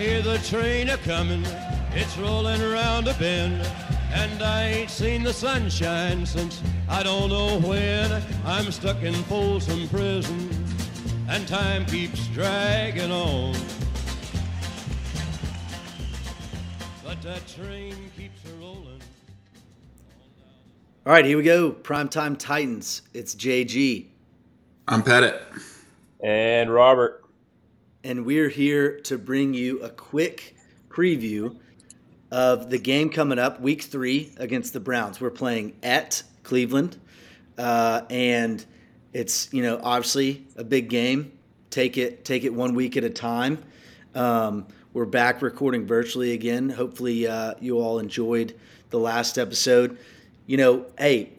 hear the train a coming, it's rolling around a bend. And I ain't seen the sunshine since I don't know when. I'm stuck in Folsom Prison, and time keeps dragging on. But that train keeps a rolling. All right, here we go. Primetime Titans. It's JG. I'm Pettit. And Robert. And we're here to bring you a quick preview of the game coming up, week three against the Browns. We're playing at Cleveland. Uh, and it's, you know, obviously a big game. Take it, take it one week at a time. Um, we're back recording virtually again. Hopefully, uh, you all enjoyed the last episode. You know, hey,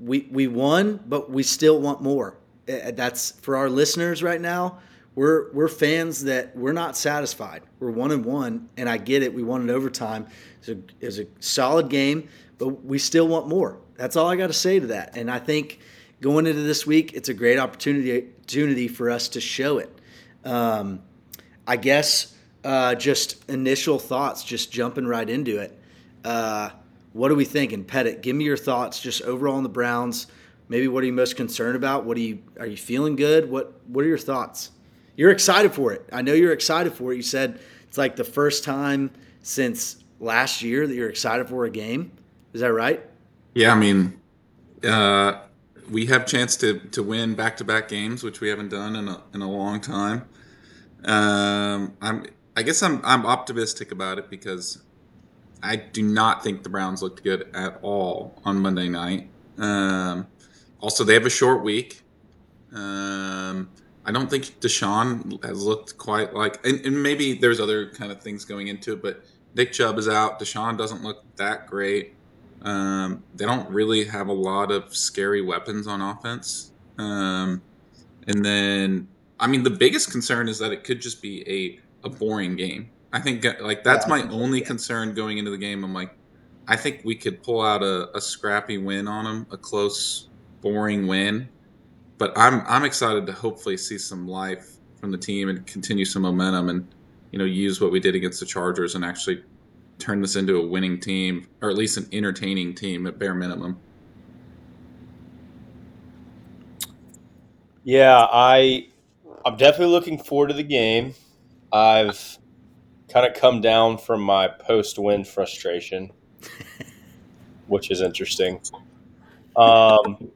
we we won, but we still want more. Uh, That's for our listeners right now. We're we're fans that we're not satisfied. We're one and one, and I get it. We won in overtime. It's a, it's a solid game, but we still want more. That's all I got to say to that. And I think going into this week, it's a great opportunity opportunity for us to show it. Um, I guess uh, just initial thoughts, just jumping right into it. Uh, what are we thinking, Pettit? Give me your thoughts, just overall on the Browns. Maybe what are you most concerned about? What are you are you feeling good? What What are your thoughts? You're excited for it. I know you're excited for it. You said it's like the first time since last year that you're excited for a game. Is that right? Yeah, I mean, uh, we have chance to to win back to back games, which we haven't done in a in a long time. Um, I'm I guess I'm I'm optimistic about it because I do not think the Browns looked good at all on Monday night. Um, also, they have a short week. Um, I don't think Deshaun has looked quite like, and, and maybe there's other kind of things going into it, but Nick Chubb is out. Deshaun doesn't look that great. Um, they don't really have a lot of scary weapons on offense. Um, and then, I mean, the biggest concern is that it could just be a, a boring game. I think like that's Yeah, my only concern going into the game. I'm like, I think we could pull out a, a scrappy win on them, a close, boring win. But I'm I'm excited to hopefully see some life from the team and continue some momentum and you know use what we did against the Chargers and actually turn this into a winning team or at least an entertaining team at bare minimum. Yeah, I I'm definitely looking forward to the game. I've kind of come down from my post-win frustration, which is interesting. Um,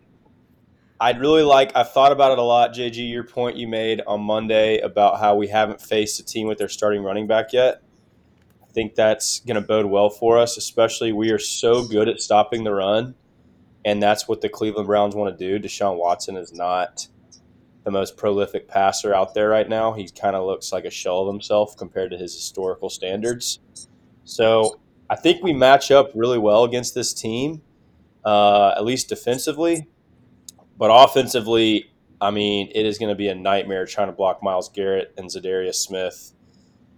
I'd really like. I've thought about it a lot, JG. Your point you made on Monday about how we haven't faced a team with their starting running back yet. I think that's going to bode well for us, especially we are so good at stopping the run, and that's what the Cleveland Browns want to do. Deshaun Watson is not the most prolific passer out there right now. He kind of looks like a shell of himself compared to his historical standards. So I think we match up really well against this team, uh, at least defensively. But offensively, I mean, it is going to be a nightmare trying to block Myles Garrett and Za'Darius Smith.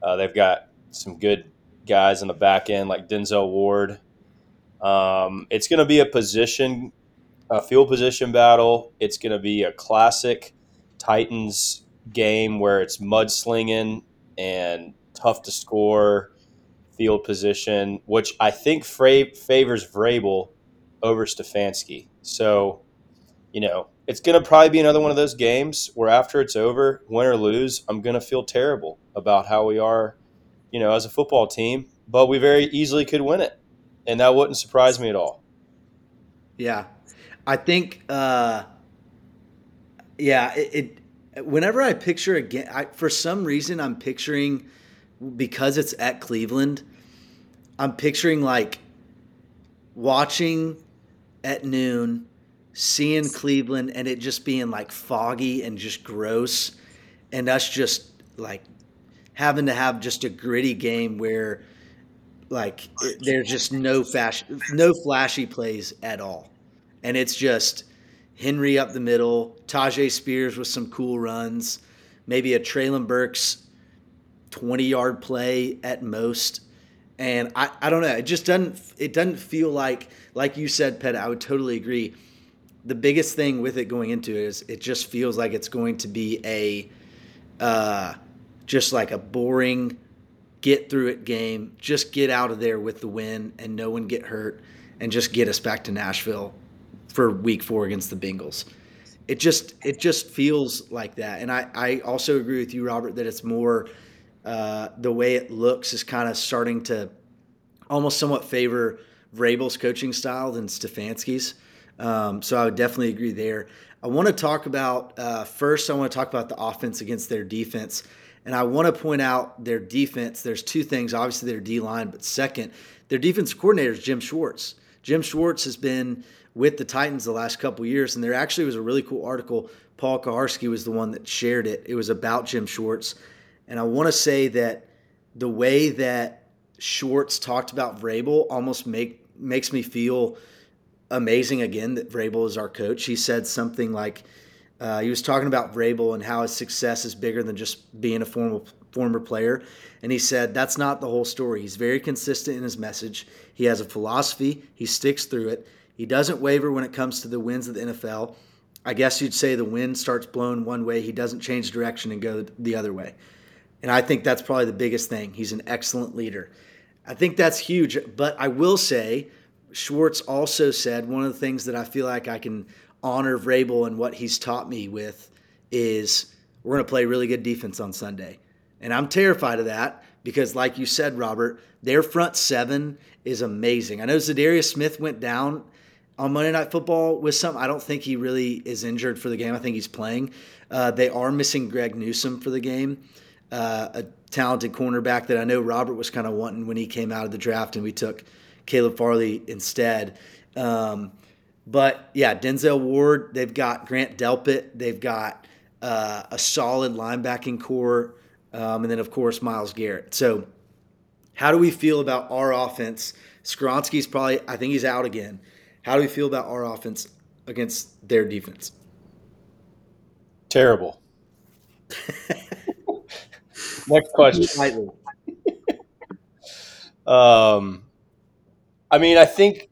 Uh, they've got some good guys in the back end like Denzel Ward. Um, it's going to be a position, a field position battle. It's going to be a classic Titans game where it's mudslinging and tough to score field position, which I think favors Vrabel over Stefanski. So, you know, it's going to probably be another one of those games where after it's over, win or lose, I'm going to feel terrible about how we are, you know, as a football team, but we very easily could win it. And that wouldn't surprise me at all. Yeah, I think. Uh, yeah, it, it. Whenever I picture a game, I, for some reason, I'm picturing because it's at Cleveland. I'm picturing like watching at noon, seeing Cleveland, and it just being like foggy and just gross, and us just like having to have just a gritty game where like there's just no fash, no flashy plays at all, and it's just Henry up the middle, Tyjae Spears with some cool runs, maybe a Treylon Burks twenty yard play at most, and I, I don't know. It just doesn't it doesn't feel like like you said, Pet. I would totally agree. The biggest thing with it going into it is it just feels like it's going to be a uh, just like a boring get through it game, just get out of there with the win and no one get hurt and just get us back to Nashville for week four against the Bengals. It just it just feels like that. And I, I also agree with you, Robert, that it's more uh, the way it looks is kind of starting to almost somewhat favor Vrabel's coaching style than Stefanski's. Um, so I would definitely agree there. I want to talk about uh, first. I want to talk about the offense against their defense, and I want to point out their defense. There's two things. Obviously, their D line, but second, their defensive coordinator is Jim Schwartz. Jim Schwartz has been with the Titans the last couple years, and there actually was a really cool article. Paul Kuharsky was the one that shared it. It was about Jim Schwartz, and I want to say that the way that Schwartz talked about Vrabel almost make makes me feel amazing again that Vrabel is our coach. He said something like uh, he was talking about Vrabel and how his success is bigger than just being a former former player. And he said that's not the whole story. He's very consistent in his message. He has a philosophy. He sticks through it. He doesn't waver when it comes to the wins of the NFL. I guess you'd say the wind starts blowing one way. He doesn't change direction and go the other way. And I think that's probably the biggest thing. He's an excellent leader. I think that's huge. But I will say, Schwartz also said one of the things that I feel like I can honor Vrabel and what he's taught me with is we're going to play really good defense on Sunday. And I'm terrified of that because, like you said, Robert, their front seven is amazing. I know Za'Darius Smith went down on Monday Night Football with some. I don't think he really is injured for the game. I think he's playing. Uh, they are missing Greg Newsome for the game, uh, a talented cornerback that I know Robert was kind of wanting when he came out of the draft, and we took Caleb Farley instead. Um, but yeah, Denzel Ward, they've got Grant Delpit, they've got uh, a solid linebacking core, um, and then of course Myles Garrett. So, how do we feel about our offense? Skoronski's probably, I think he's out again. How do we feel about our offense against their defense? Terrible. Next question. um, I mean, I think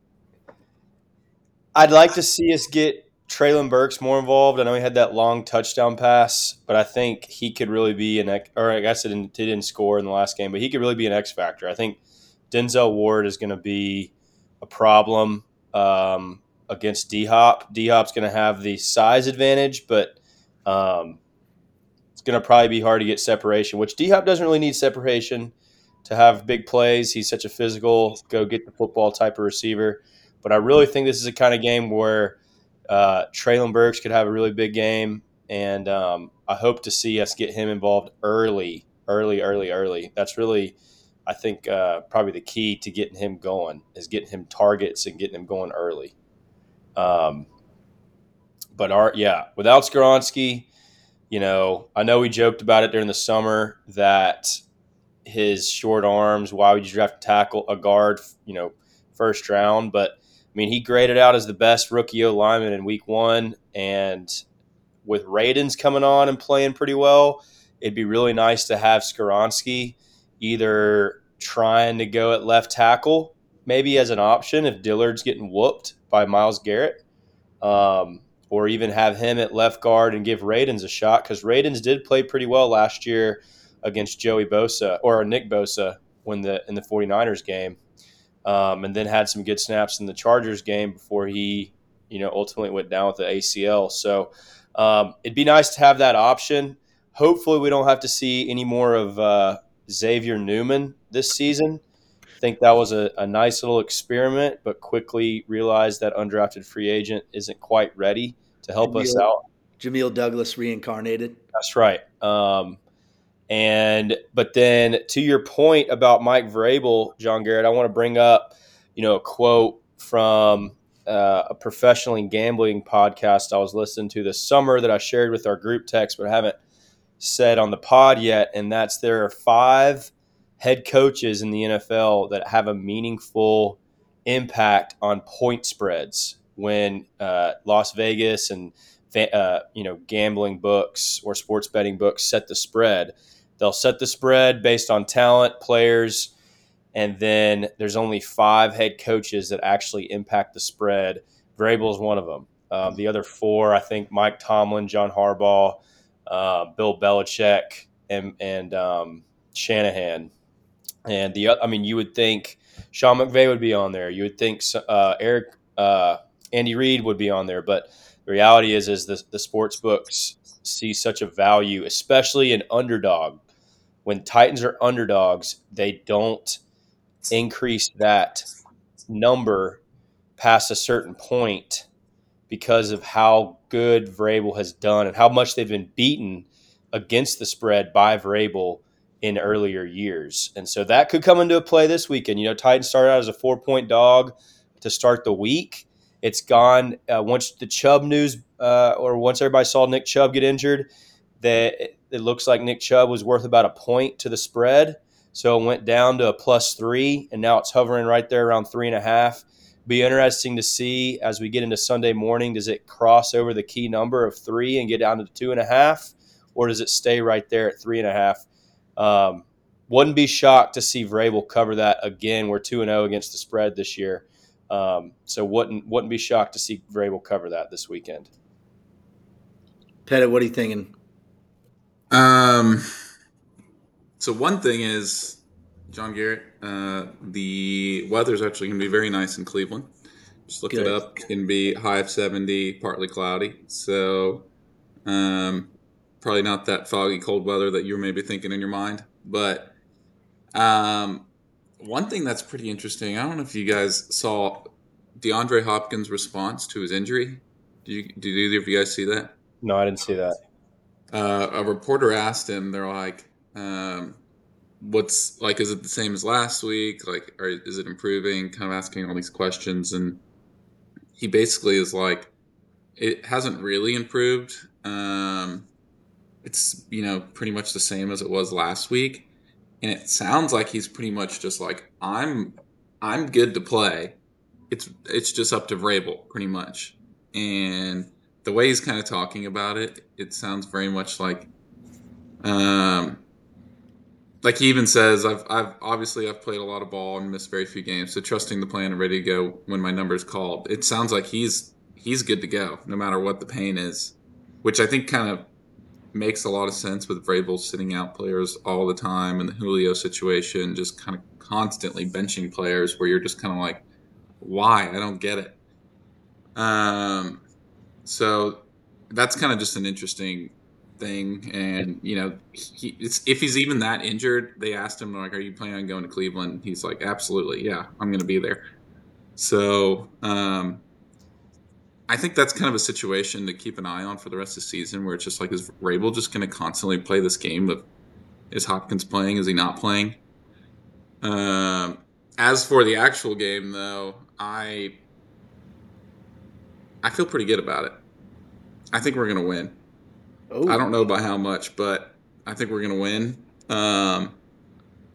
I'd like to see us get Treylon Burks more involved. I know he had that long touchdown pass, but I think he could really be an or I guess it didn't, didn't score in the last game, but he could really be an X factor. I think Denzel Ward is going to be a problem um, against D Hop. D Hop's going to have the size advantage, but um, it's going to probably be hard to get separation, which D Hop doesn't really need separation to have big plays. He's such a physical, go get the football type of receiver. But I really think this is a kind of game where uh, Treylon Burks could have a really big game, and um, I hope to see us get him involved early, early, early, early. That's really – I think uh, probably the key to getting him going is getting him targets and getting him going early. Um, but our yeah, without Skoronski, you know, I know we joked about it during the summer that his short arms. Why would you draft tackle a guard? You know, first round, but I mean, he graded out as the best rookie O lineman in week one, and with Radunz coming on and playing pretty well, it'd be really nice to have Skoronski either trying to go at left tackle, maybe as an option if Dillard's getting whooped by Myles Garrett, um, or even have him at left guard and give Radunz a shot because Radunz did play pretty well last year against Joey Bosa or Nick Bosa when the in the 49ers game, um, and then had some good snaps in the Chargers game before he, you know, ultimately went down with the ACL. So um, it'd be nice to have that option. Hopefully, we don't have to see any more of uh, Xavier Newman this season. I think that was a, a nice little experiment, but quickly realized that undrafted free agent isn't quite ready to help Jamil, us out. Jamil Douglas reincarnated. That's right. Um, and but then to your point about Mike Vrabel, John Garrett, I want to bring up, you know, a quote from uh, a professionally gambling podcast I was listening to this summer that I shared with our group text, but I haven't said on the pod yet, and that's there are five head coaches in the NFL that have a meaningful impact on point spreads when uh, Las Vegas and uh, you know gambling books or sports betting books set the spread. They'll set the spread based on talent, players, and then there's only five head coaches that actually impact the spread. Vrabel is one of them. Um, the other four, I think, Mike Tomlin, John Harbaugh, uh, Bill Belichick, and, and um, Shanahan And the I mean, you would think Sean McVay would be on there. You would think uh, Eric uh, Andy Reid would be on there, but the reality is is the the sports books see such a value, especially in underdog. When Titans are underdogs, they don't increase that number past a certain point because of how good Vrabel has done and how much they've been beaten against the spread by Vrabel in earlier years. And so that could come into play this weekend. You know, Titans started out as a four point dog to start the week. It's gone uh, once the Chubb news, uh, or once everybody saw Nick Chubb get injured, that it looks like Nick Chubb was worth about a point to the spread. So it went down to a plus three, and now it's hovering right there around three and a half. Be interesting to see as we get into Sunday morning. Does it cross over the key number of three and get down to two and a half, or does it stay right there at three and a half? Um, wouldn't be shocked to see Vrabel cover that again. We're two and zero oh against the spread this year, um, so wouldn't wouldn't be shocked to see Vrabel cover that this weekend. Pettit, what are you thinking? Um. So one thing is, John Garrett, uh, the weather's actually going to be very nice in Cleveland. Just looked Good. it up. It's going to be high of 70, partly cloudy. So, um, probably not that foggy, cold weather that you were maybe thinking in your mind. But um, one thing that's pretty interesting, I don't know if you guys saw DeAndre Hopkins' response to his injury. Did, you, did either of you guys see that? No, I didn't see that. Uh, a reporter asked him, they're like, um, what's like, is it the same as last week? Like, or is it improving? Kind of asking all these questions. And he basically is like, it hasn't really improved. Um, it's you know pretty much the same as it was last week and it sounds like he's pretty much just like i'm i'm good to play. It's it's just up to Vrabel pretty much. And the way he's kind of talking about it it sounds very much like um like he even says I've I've obviously I've played a lot of ball and missed very few games so trusting the plan and ready to go when my number is called. It sounds like he's he's good to go no matter what the pain is which I think kind of makes a lot of sense with Vrabel sitting out players all the time and the Julio situation, just kind of constantly benching players where you're just kind of like, why? I don't get it. Um, so that's kind of just an interesting thing. And, you know, he, if he's even that injured, they asked him, like, are you planning on going to Cleveland? He's like, absolutely. Yeah, I'm going to be there. So, um, I think that's kind of a situation to keep an eye on for the rest of the season, where it's just like, is Vrabel just going to constantly play this game of is Hopkins playing? Is he not playing? Um, as for the actual game, though, I I feel pretty good about it. I think we're going to win. Oh. I don't know by how much, but I think we're going to win. Um,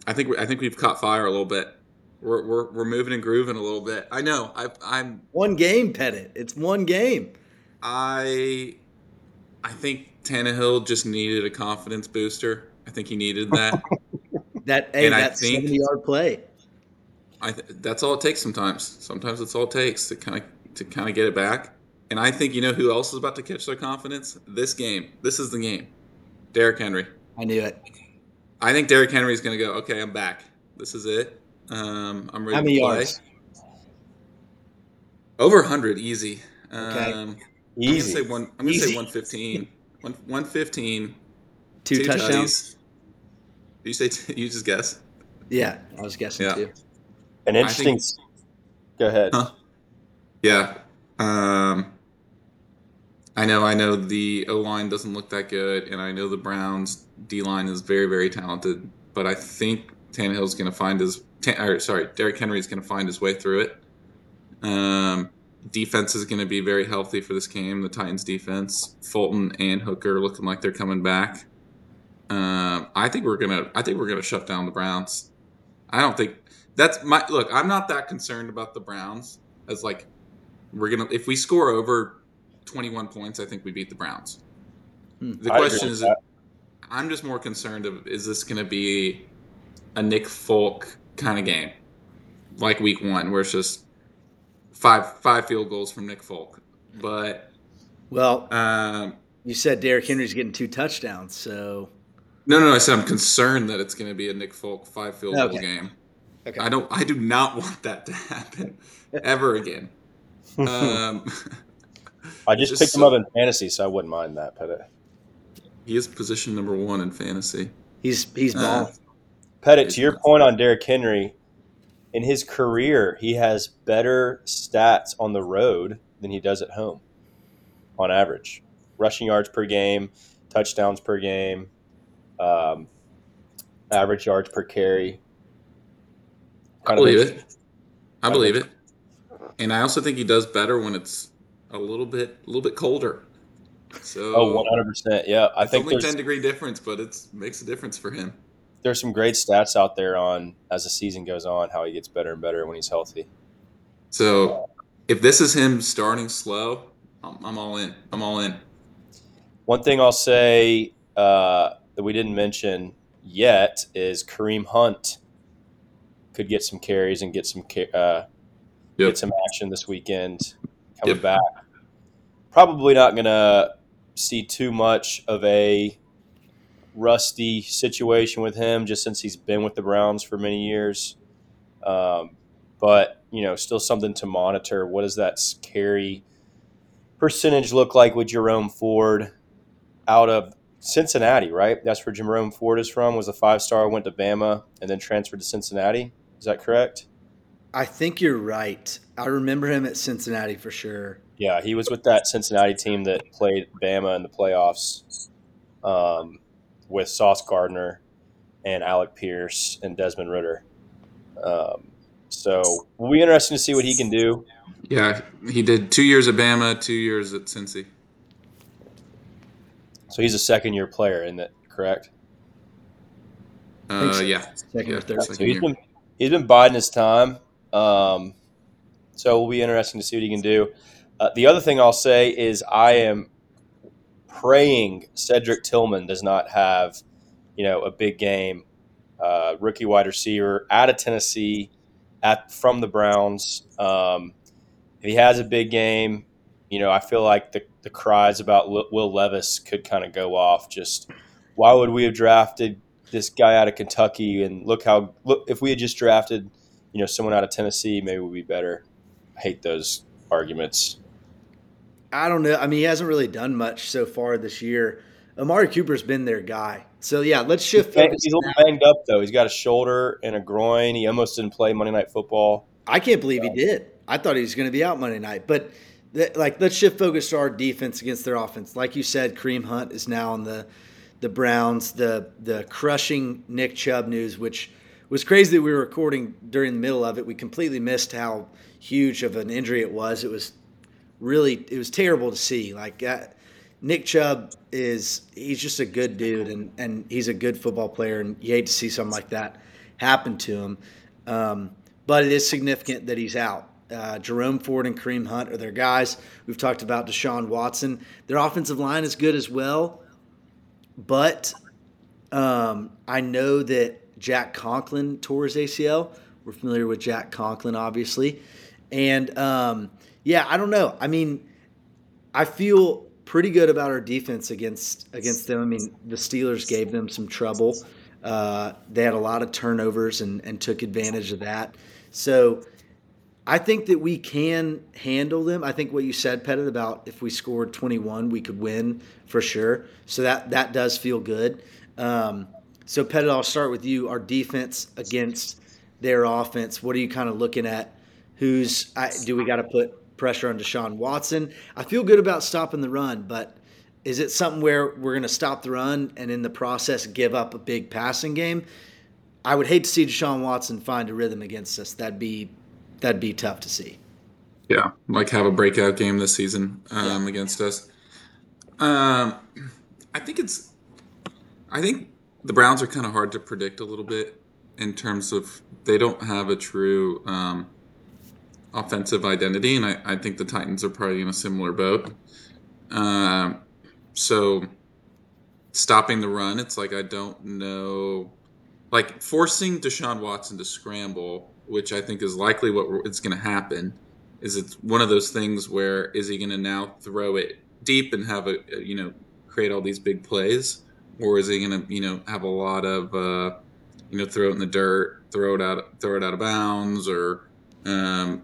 I think we, I think we've caught fire a little bit we're, we're, we're moving and grooving a little bit. I know. I, I'm one game, Pettit. It's one game. I I think Tannehill just needed a confidence booster. I think he needed that. that hey, and that think, seventy yard play. I th- that's all it takes sometimes. Sometimes it's all it takes to kind of to kind of get it back. And I think you know who else is about to catch their confidence? This game. This is the game. Derrick Henry. I knew it. I think Derrick Henry is going to go. Okay, I'm back. This is it. Um, I'm ready How many to play. Yards? Over 100, easy. Okay. Um, easy. I'm gonna say one. I'm gonna easy. say 115. One, 115. Two, two touchdowns. You say t- you just guess? Yeah, I was guessing yeah. too. An interesting. Think, go ahead. Huh? Yeah. Um, I know. I know the O line doesn't look that good, and I know the Browns D line is very, very talented. But I think Tannehill's going to find his or sorry, Derrick Henry is going to find his way through it. Um, defense is going to be very healthy for this game. The Titans defense, Fulton and Hooker looking like they're coming back. Um, I think we're gonna. I think we're gonna shut down the Browns. I don't think that's my look. I'm not that concerned about the Browns as like we're gonna. If we score over 21 points, I think we beat the Browns. Hmm. The question is, that. I'm just more concerned of is this going to be a Nick Folk kind of game, like Week One, where it's just five five field goals from Nick Folk. But well, um, you said Derrick Henry's getting two touchdowns, so No, no, I said I'm concerned that it's going to be a Nick Folk five field goal game. Okay. I don't. I do not want that to happen ever again. Um, I just, just picked him up in fantasy, so I wouldn't mind that. Pettit. he is position number one in fantasy. He's he's Uh, balling. Pettit, to your point on Derrick Henry, in his career, he has better stats on the road than he does at home, on average. Rushing yards per game, touchdowns per game, um, average yards per carry. I believe it. I believe it. And I also think he does better when it's a little bit, a little bit colder. So Oh, 100%. Yeah, I it's think only ten degree difference, but it makes a difference for him. There's some great stats out there on as the season goes on, how he gets better and better when he's healthy. So if this is him starting slow, I'm, I'm all in. I'm all in. One thing I'll say uh, that we didn't mention yet is Kareem Hunt could get some carries and get some uh, Yep. get some action this weekend coming Yep. back. Probably not going to see too much of a rusty situation with him, just since he's been with the Browns for many years. Um, but you know, still something to monitor. What does that carry percentage look like with Jerome Ford out of Cincinnati? Right, that's where Jerome Ford is from. Was a five star, went to Bama, and then transferred to Cincinnati. Is that correct? I think you're right. I remember him at Cincinnati for sure. Yeah, he was with that Cincinnati team that played Bama in the playoffs um, with Sauce Gardner and Alec Pierce and Desmond Ridder. Um, so will be interesting to see what he can do. Yeah, he did two years at Bama, two years at Cincy. So he's a second year player, isn't it correct? Uh, so. yeah, Second Yeah, or third. second So he's year. been he's been biding his time. Um, so it will be interesting to see what he can do. Uh, the other thing I'll say is I am praying Cedric Tillman does not have, you know, a big game. Uh, rookie wide receiver out of Tennessee, at from the Browns. Um, if he has a big game, you know, I feel like the, the cries about Will Levis could kind of go off. Just why would we have drafted this guy out of Kentucky and look how look if we had just drafted, you know, someone out of Tennessee, maybe we'd be better. I hate those arguments. I don't know. I mean, he hasn't really done much so far this year. Amari Cooper's been their guy. So yeah, let's shift He's focus. a little banged up though. He's got a shoulder and a groin. He almost didn't play Monday Night Football. I can't believe he did. I thought he was going to be out Monday night, but th- like let's shift focus to our defense against their offense. Like you said, Kareem Hunt is now on the the Browns. The the crushing Nick Chubb news, which was crazy that we were recording during the middle of it. We completely missed how huge of an injury it was. It was really it was terrible to see. Like uh, Nick Chubb is he's just a good dude and and he's a good football player and you hate to see something like that happen to him. Um, but it is significant that he's out. Uh, Jerome Ford and Kareem Hunt are their guys. We've talked about Deshaun Watson. Their offensive line is good as well, but um, I know that Jack Conklin tore his ACL. We're familiar with Jack Conklin, obviously, and um, yeah, I don't know. I mean, I feel pretty good about our defense against against them. I mean, the Steelers gave them some trouble. Uh, they had a lot of turnovers and, and took advantage of that. So I think that we can handle them. I think what you said, Pettit, about if we scored 21, we could win for sure. So that that does feel good. Um, so Pettit, I'll start with you. Our defense against their offense. What are you kind of looking at? Who's I, do we got to put pressure on Deshaun Watson? I feel good about stopping the run, but is it something where we're going to stop the run and in the process give up a big passing game? I would hate to see Deshaun Watson find a rhythm against us. That'd be that'd be tough to see. Yeah, like have a breakout game this season um, against us. Um, I think it's. I think the Browns are kind of hard to predict a little bit in terms of they don't have a true um, offensive identity, and I, I think the Titans are probably in a similar boat. Um, so stopping the run, it's like I don't know, like forcing Deshaun Watson to scramble, which I think is likely what it's going to happen. Is it's one of those things where is he going to now throw it deep and have a, you know create all these big plays, or is he going to you know have a lot of uh, you know throw it in the dirt, throw it out, throw it out of bounds, or um,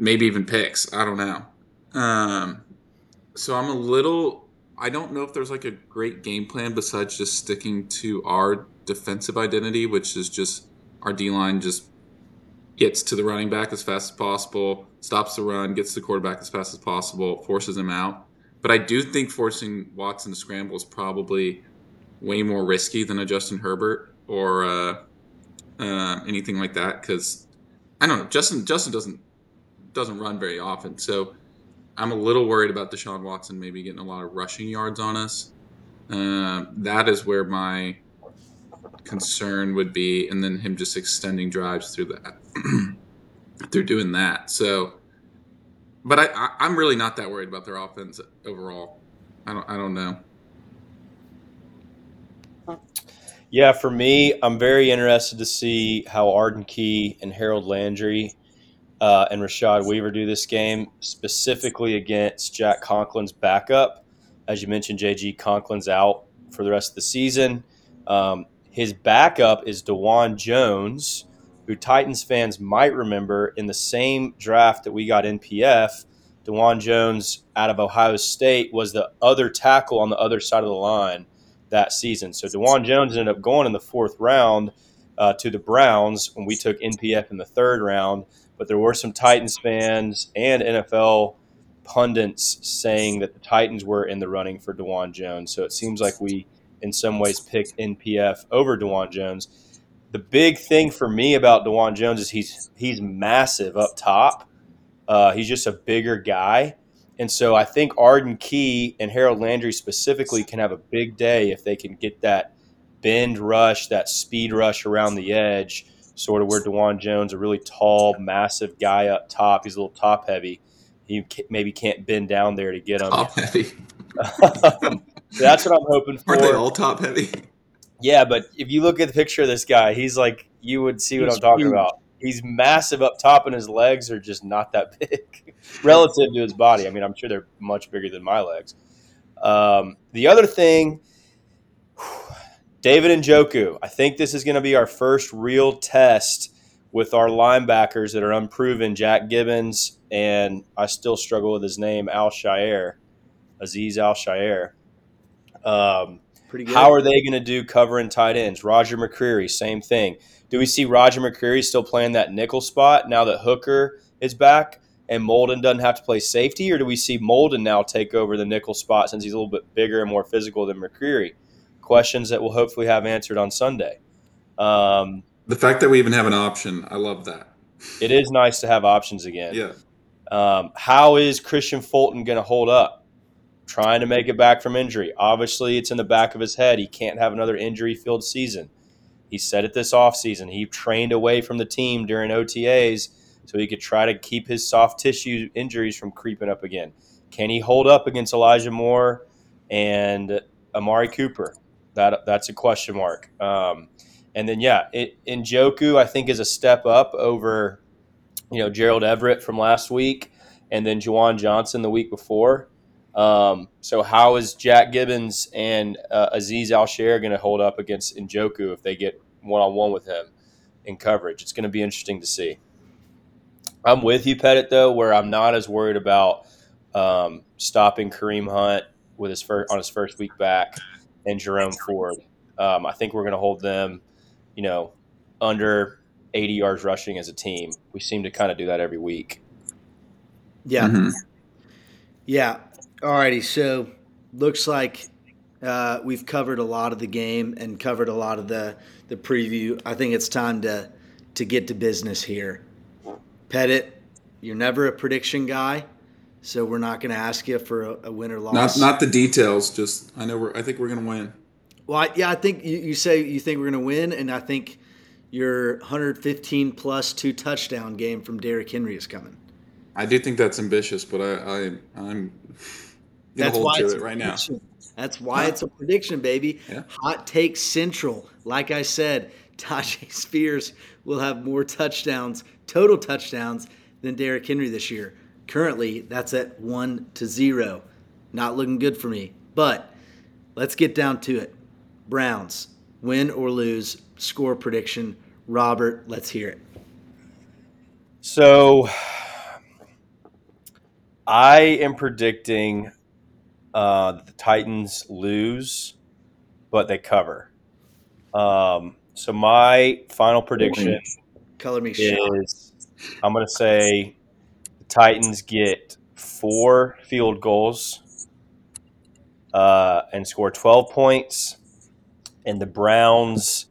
maybe even picks? I don't know. Um, so I'm a little. I don't know if there's like a great game plan besides just sticking to our defensive identity, which is just our D line just gets to the running back as fast as possible, stops the run, gets the quarterback as fast as possible, forces him out. But I do think forcing Watson to scramble is probably way more risky than a Justin Herbert or uh, uh, anything like that because I don't know. Justin Justin doesn't doesn't run very often, so I'm a little worried about Deshaun Watson maybe getting a lot of rushing yards on us. Uh, that is where my concern would be, and then him just extending drives through that through doing that. So but I, I am really not that worried about their offense overall. I don't I don't know. Yeah, for me, I'm very interested to see how Arden Key and Harold Landry uh, and Rashad Weaver do this game, specifically against Jack Conklin's backup. As you mentioned, JG Conklin's out for the rest of the season. Um, his backup is Dawand Jones, who Titans fans might remember in the same draft that we got NPF, Dawand Jones out of Ohio State was the other tackle on the other side of the line that season. So Dawand Jones ended up going in the fourth round uh, to the Browns when we took NPF in the third round. But there were some Titans fans and NFL pundits saying that the Titans were in the running for Dawand Jones. So it seems like we, in some ways, picked NPF over Dawand Jones the big thing for me about Dawand Jones is he's he's massive up top. Uh, he's just a bigger guy, and so I think Arden Key and Harold Landry specifically can have a big day if they can get that bend rush, that speed rush around the edge, sort of where Dawand Jones, a really tall, massive guy up top, he's a little top heavy. He maybe can't bend down there to get him. Top heavy. that's what I'm hoping for. Aren't they all top heavy? Yeah, but if you look at the picture of this guy, he's like you would see what he's I'm talking huge. about. He's massive up top, and his legs are just not that big relative to his body. I mean, I'm sure they're much bigger than my legs. Um, the other thing, David Njoku. I think this is going to be our first real test with our linebackers that are unproven. Jack Gibbens and I still struggle with his name, Al Shire, Azeez Al-Shaair. Um, Pretty good. How are they going to do covering tight ends? Roger McCreary, same thing. Do we see Roger McCreary still playing that nickel spot now that Hooker is back and Molden doesn't have to play safety, or do we see Molden now take over the nickel spot since he's a little bit bigger and more physical than McCreary? Questions that we'll hopefully have answered on Sunday. Um, the fact that we even have an option, I love that. It is nice to have options again. Yeah. Um, how is Kristian Fulton going to hold up? trying to make it back from injury. Obviously, it's in the back of his head. He can't have another injury filled season. He said it this offseason. He trained away from the team during OTAs so he could try to keep his soft tissue injuries from creeping up again. Can he hold up against Elijah Moore and Amari Cooper? That that's a question mark. Um, and then yeah, it, Njoku I think is a step up over you know Gerald Everett from last week, and then Juwan Johnson the week before. Um, so how is Jack Gibbens and uh, Azeez Al-Shaair going to hold up against Njoku if they get one on one with him in coverage? It's going to be interesting to see. I'm with you, Pettit, though, where I'm not as worried about um, stopping Kareem Hunt with his first on his first week back and Jerome Ford. Um, I think we're going to hold them, you know, under 80 yards rushing as a team. We seem to kind of do that every week. Yeah. Mm-hmm. Yeah. Alrighty, so looks like uh, we've covered a lot of the game and covered a lot of the the preview. I think it's time to to get to business here. Pettit, you're never a prediction guy, so we're not going to ask you for a, a win or loss. Not not the details. Just I know we're. I think we're going to win. Well, I, yeah, I think you, you say you think we're going to win, and I think your 115 plus two touchdown game from Derrick Henry is coming. I do think that's ambitious, but I, I I'm that's why it's it right now. That's why it's a prediction, baby. Yeah. Hot take central. Like I said, Tyjae Spears will have more touchdowns, total touchdowns, than Derrick Henry this year. Currently, that's at one to zero. Not looking good for me. But let's get down to it. Browns, win or lose, score prediction. Robert, let's hear it. So I am predicting uh, the Titans lose, but they cover. Um, so my final prediction Color me shocked. is I'm going to say the Titans get four field goals uh, and score 12 points, and the Browns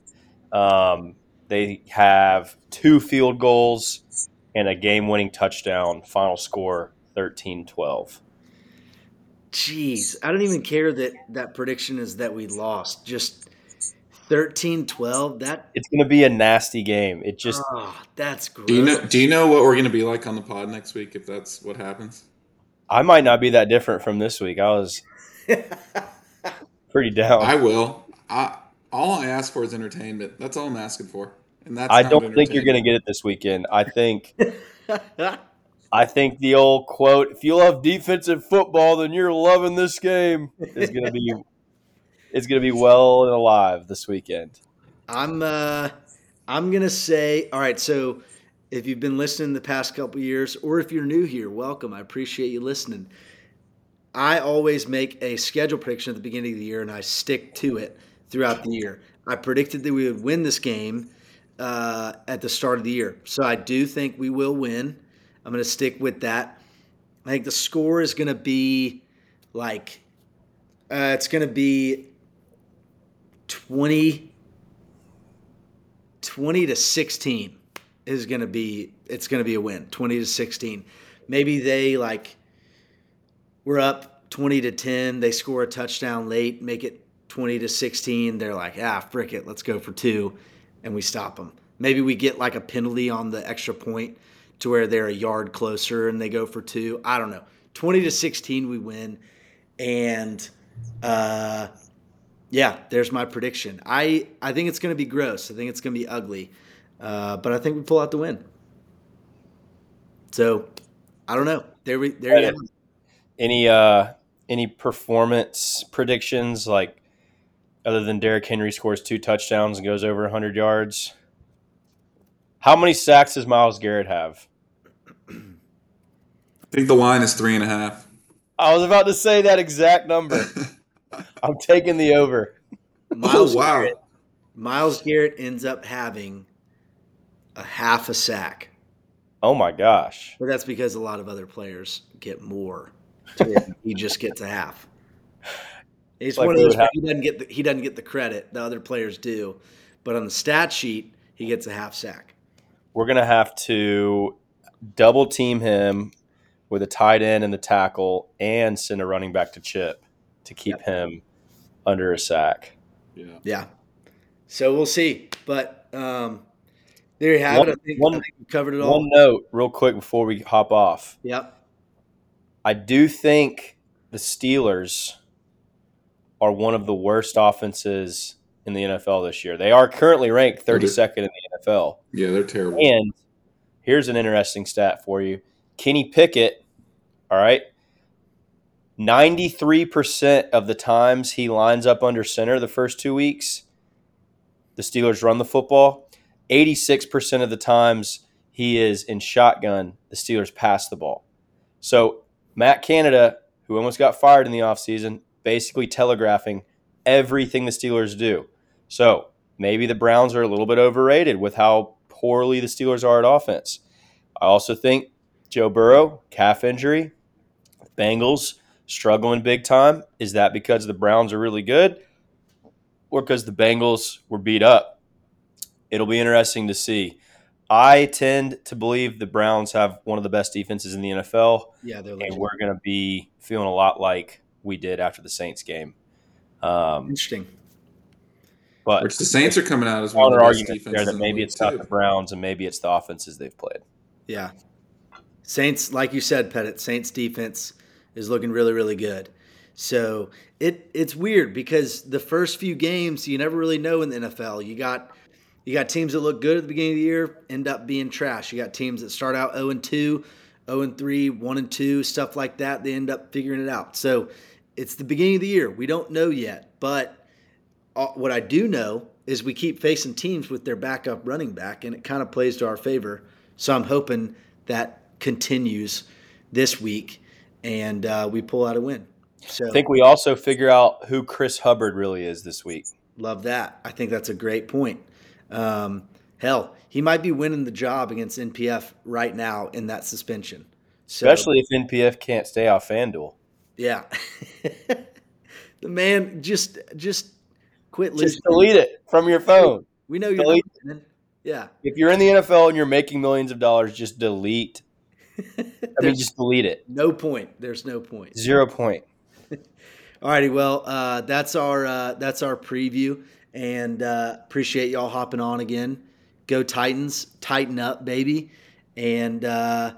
um, they have two field goals and a game-winning touchdown. Final score 13-12. Jeez, I don't even care that that prediction is that we lost. Just 13-12. That It's going to be a nasty game. It just oh, that's great Do you know? Do you know what we're going to be like on the pod next week if that's what happens? I might not be that different from this week. I was pretty down. I will. I all I ask for is entertainment. That's all I'm asking for, and that's. I don't think you're going to get it this weekend. I think I think the old quote, "If you love defensive football, then you're loving this game," is going to be is going to be well and alive this weekend. I'm uh I'm gonna say, all right, so if you've been listening the past couple years, or if you're new here, welcome. I appreciate you listening. I always make a schedule prediction at the beginning of the year and I stick to it throughout the year. I predicted that we would win this game uh, at the start of the year. So I do think we will win. I'm going to stick with that. I think the score is going to be like, uh, it's going to be 20, 20 to 16 is going to be, it's going to be a win. 20 to 16. Maybe they like, we're up 20 to 10. They score a touchdown late, make it 20 to 16. They're like, ah, frick it, let's go for two. And we stop them. Maybe we get like a penalty on the extra point to where they're a yard closer and they go for two. I don't know. 20 to 16, we win. And uh, yeah, there's my prediction. I, I think it's going to be gross. I think it's going to be ugly. Uh, but I think we pull out the win. So I don't know. There we there you have it. Any uh any performance predictions like other than Derrick Henry scores two touchdowns and goes over 100 yards? How many sacks does Myles Garrett have? I think the line is three and a half. I was about to say that exact number. I'm taking the over. Myles oh wow! Garrett, Myles Garrett ends up having a half a sack, Oh my gosh. but that's because a lot of other players get more. he just gets a half. It's Like one of those where he doesn't get the, he doesn't get the credit the other players do, but on the stat sheet he gets a half sack. We're going to have to double team him with a tight end and the tackle and send a running back to chip to keep him under a sack. Yeah. Yeah. So we'll see, but um, there you have One- it. I think, one- I think we covered it all. One note, real quick, before we hop off. Yep. I do think the Steelers are one of the worst offenses in the NFL this year. They are currently ranked 32nd in the NFL. Yeah, they're terrible. And here's an interesting stat for you Kenny Pickett, all right, 93% of the times he lines up under center the first two weeks, the Steelers run the football. 86% of the times he is in shotgun, the Steelers pass the ball. So Matt Canada, who almost got fired in the offseason, basically telegraphing everything the Steelers do. So maybe the Browns are a little bit overrated with how poorly the Steelers are at offense. I also think Joe Burrow, calf injury, Bengals struggling big time. Is that because the Browns are really good or because the Bengals were beat up? It'll be interesting to see. I tend to believe the Browns have one of the best defenses in the NFL, Yeah, they're and we're going to be feeling a lot like we did after the Saints game. Um, interesting. but Which the Saints are coming out as one of counter the best argument defenses. there that in the maybe it's not too. the Browns and maybe it's the offenses they've played. Yeah. Saints, like you said, Pettit, Saints defense is looking really, really good. So it it's weird because the first few games you never really know in the NFL. You got you got teams that look good at the beginning of the year, end up being trash. You got teams that start out 0 and 2, 0 and 3, 1 and 2, stuff like that. They end up figuring it out. So it's the beginning of the year. We don't know yet, but uh, what I do know is we keep facing teams with their backup running back, and it kind of plays to our favor. So I'm hoping that continues this week, and uh, we pull out a win. So I think we also figure out who Chris Hubbard really is this week. Love that. I think that's a great point. Um, hell, he might be winning the job against NPF right now in that suspension. So, Especially if NPF can't stay off FanDuel. Yeah. the man just just quit listening. Just delete it from your phone. We know you're Yeah. If you're in the NFL and you're making millions of dollars, just delete. I mean, just delete it. No point. There's no point. Zero point. All righty. Well, uh, that's our uh, that's our preview, and uh, appreciate y'all hopping on again. Go Titans, tighten up, baby, and uh,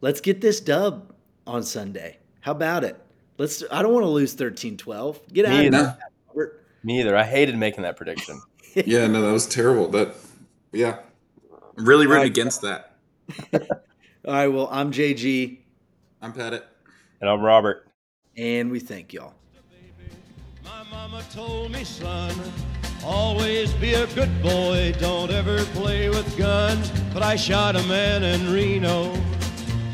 let's get this dub on Sunday. How about it? Let's. I don't want to lose 13-12. Get out of here. Robert. Me either. I hated making that prediction. yeah, no, that was terrible. That, yeah, really rooting right. against that. All right. Well, I'm JG. I'm Pettit. And I'm Robert. And we thank y'all. My mama told me, son, always be a good boy, don't ever play with guns. But I shot a man in Reno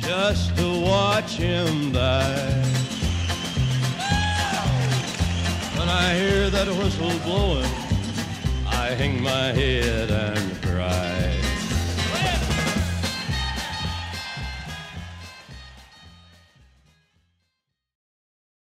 just to watch him die. When I hear that whistle blowing, I hang my head